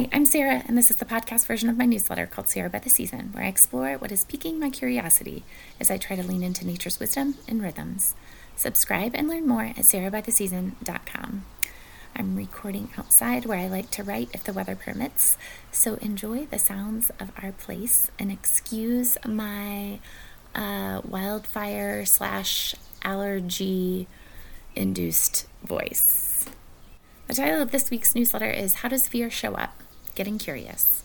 Hi, I'm Sara, and this is the podcast version of my newsletter called Sara by the Season, where I explore what is piquing my curiosity as I try to lean into nature's wisdom and rhythms. Subscribe and learn more at sarabytheseason.com. I'm recording outside where I like to write if the weather permits, so enjoy the sounds of our place and excuse my uh, wildfire slash allergy induced voice. The title of this week's newsletter is How Does Fear Show Up? Getting Curious.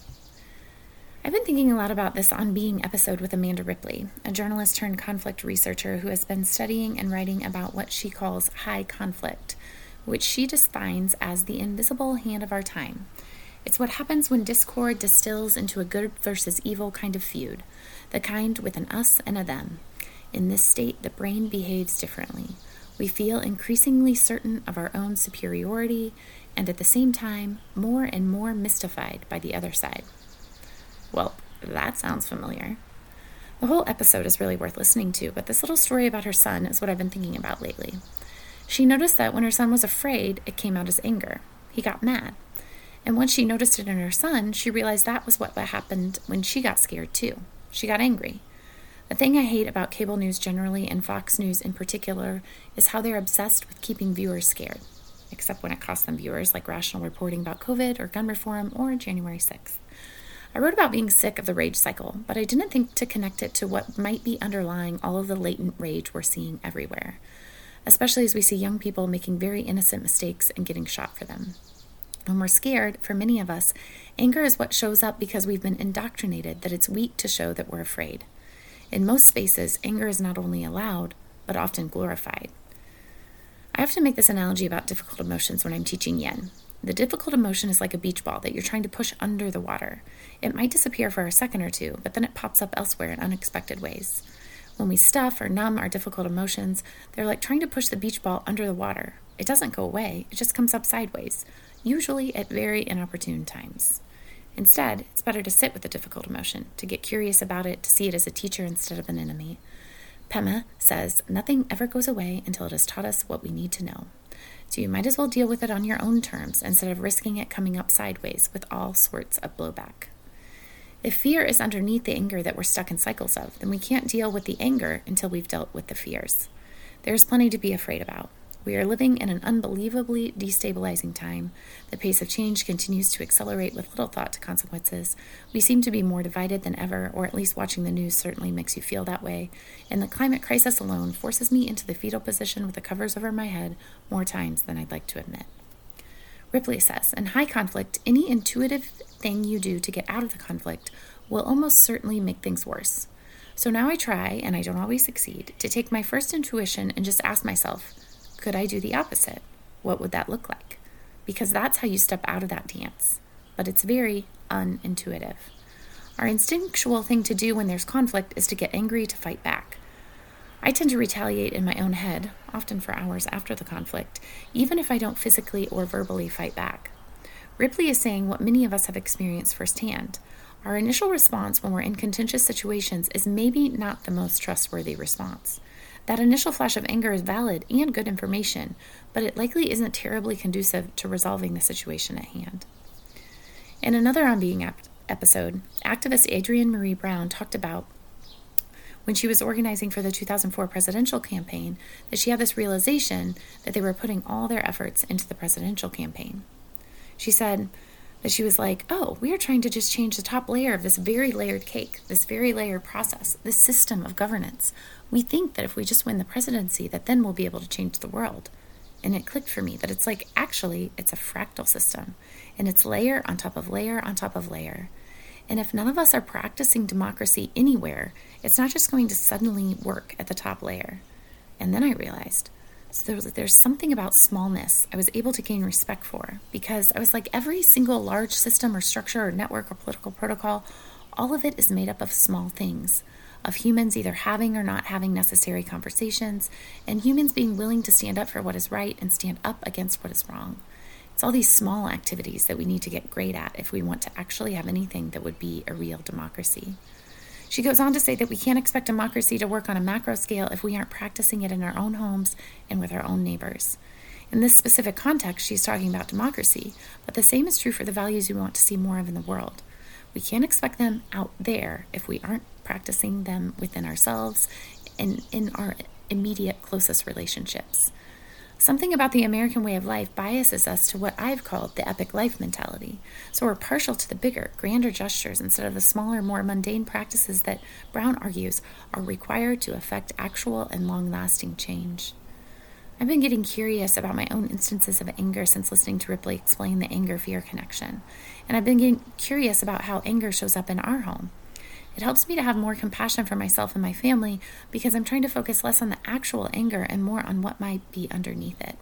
I've been thinking a lot about this on being episode with Amanda Ripley, a journalist turned conflict researcher who has been studying and writing about what she calls high conflict, which she defines as the invisible hand of our time. It's what happens when discord distills into a good versus evil kind of feud, the kind with an us and a them. In this state, the brain behaves differently. We feel increasingly certain of our own superiority and at the same time more and more mystified by the other side. Well, that sounds familiar. The whole episode is really worth listening to, but this little story about her son is what I've been thinking about lately. She noticed that when her son was afraid, it came out as anger. He got mad. And once she noticed it in her son, she realized that was what happened when she got scared too. She got angry. The thing I hate about cable news generally and Fox News in particular is how they're obsessed with keeping viewers scared, except when it costs them viewers, like rational reporting about COVID or gun reform or January 6th. I wrote about being sick of the rage cycle, but I didn't think to connect it to what might be underlying all of the latent rage we're seeing everywhere, especially as we see young people making very innocent mistakes and getting shot for them. When we're scared, for many of us, anger is what shows up because we've been indoctrinated that it's weak to show that we're afraid. In most spaces, anger is not only allowed, but often glorified. I often make this analogy about difficult emotions when I'm teaching yin. The difficult emotion is like a beach ball that you're trying to push under the water. It might disappear for a second or two, but then it pops up elsewhere in unexpected ways. When we stuff or numb our difficult emotions, they're like trying to push the beach ball under the water. It doesn't go away, it just comes up sideways, usually at very inopportune times. Instead, it's better to sit with the difficult emotion, to get curious about it, to see it as a teacher instead of an enemy. Pema says, Nothing ever goes away until it has taught us what we need to know. So you might as well deal with it on your own terms instead of risking it coming up sideways with all sorts of blowback. If fear is underneath the anger that we're stuck in cycles of, then we can't deal with the anger until we've dealt with the fears. There's plenty to be afraid about. We are living in an unbelievably destabilizing time. The pace of change continues to accelerate with little thought to consequences. We seem to be more divided than ever, or at least watching the news certainly makes you feel that way. And the climate crisis alone forces me into the fetal position with the covers over my head more times than I'd like to admit. Ripley says In high conflict, any intuitive thing you do to get out of the conflict will almost certainly make things worse. So now I try, and I don't always succeed, to take my first intuition and just ask myself, could I do the opposite? What would that look like? Because that's how you step out of that dance. But it's very unintuitive. Our instinctual thing to do when there's conflict is to get angry to fight back. I tend to retaliate in my own head, often for hours after the conflict, even if I don't physically or verbally fight back. Ripley is saying what many of us have experienced firsthand. Our initial response when we're in contentious situations is maybe not the most trustworthy response. That initial flash of anger is valid and good information, but it likely isn't terribly conducive to resolving the situation at hand. In another On Being episode, activist Adrienne Maree Brown talked about when she was organizing for the 2004 presidential campaign that she had this realization that they were putting all their efforts into the presidential campaign. She said that she was like, oh, we are trying to just change the top layer of this very layered cake, this very layered process, this system of governance we think that if we just win the presidency that then we'll be able to change the world. And it clicked for me that it's like actually it's a fractal system. And it's layer on top of layer on top of layer. And if none of us are practicing democracy anywhere it's not just going to suddenly work at the top layer. And then i realized so there was, there's something about smallness I was able to gain respect for. Because I was like every single large system or structure or network or political protocol, all of it is made up of small things of humans either having or not having necessary conversations, and humans being willing to stand up for what is right and stand up against what is wrong. It's all these small activities that we need to get great at if we want to actually have anything that would be a real democracy. She goes on to say that we can't expect democracy to work on a macro scale if we aren't practicing it in our own homes and with our own neighbors. In this specific context, she's talking about democracy, but the same is true for the values we want to see more of in the world. We can't expect them out there if we aren't practicing them within ourselves and in our immediate closest relationships. Something about the American way of life biases us to what I've called the epic life mentality. So we're partial to the bigger, grander gestures instead of the smaller, more mundane practices that Brown argues are required to effect actual and long lasting change. I've been getting curious about my own instances of anger since listening to Ripley explain the anger fear connection. And I've been getting curious about how anger shows up in our home. It helps me to have more compassion for myself and my family because I'm trying to focus less on the actual anger and more on what might be underneath it.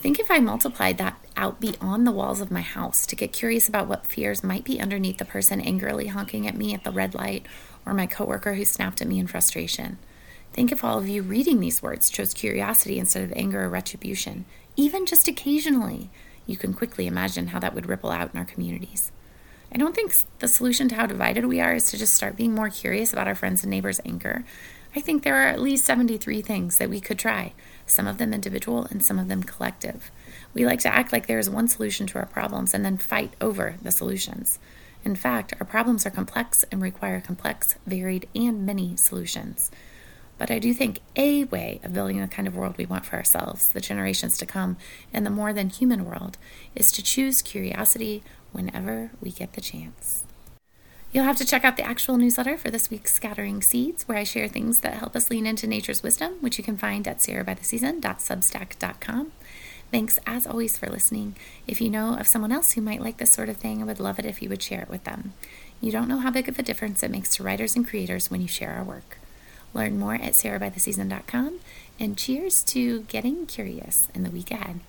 Think if I multiplied that out beyond the walls of my house to get curious about what fears might be underneath the person angrily honking at me at the red light or my coworker who snapped at me in frustration. Think if all of you reading these words chose curiosity instead of anger or retribution, even just occasionally. You can quickly imagine how that would ripple out in our communities. I don't think the solution to how divided we are is to just start being more curious about our friends and neighbors' anger. I think there are at least 73 things that we could try, some of them individual and some of them collective. We like to act like there is one solution to our problems and then fight over the solutions. In fact, our problems are complex and require complex, varied, and many solutions. But I do think a way of building the kind of world we want for ourselves, the generations to come, and the more than human world is to choose curiosity whenever we get the chance. You'll have to check out the actual newsletter for this week's Scattering Seeds, where I share things that help us lean into nature's wisdom, which you can find at sarabytheseason.substack.com. Thanks, as always, for listening. If you know of someone else who might like this sort of thing, I would love it if you would share it with them. You don't know how big of a difference it makes to writers and creators when you share our work. Learn more at sarabytheseason.com, and cheers to getting curious in the week ahead.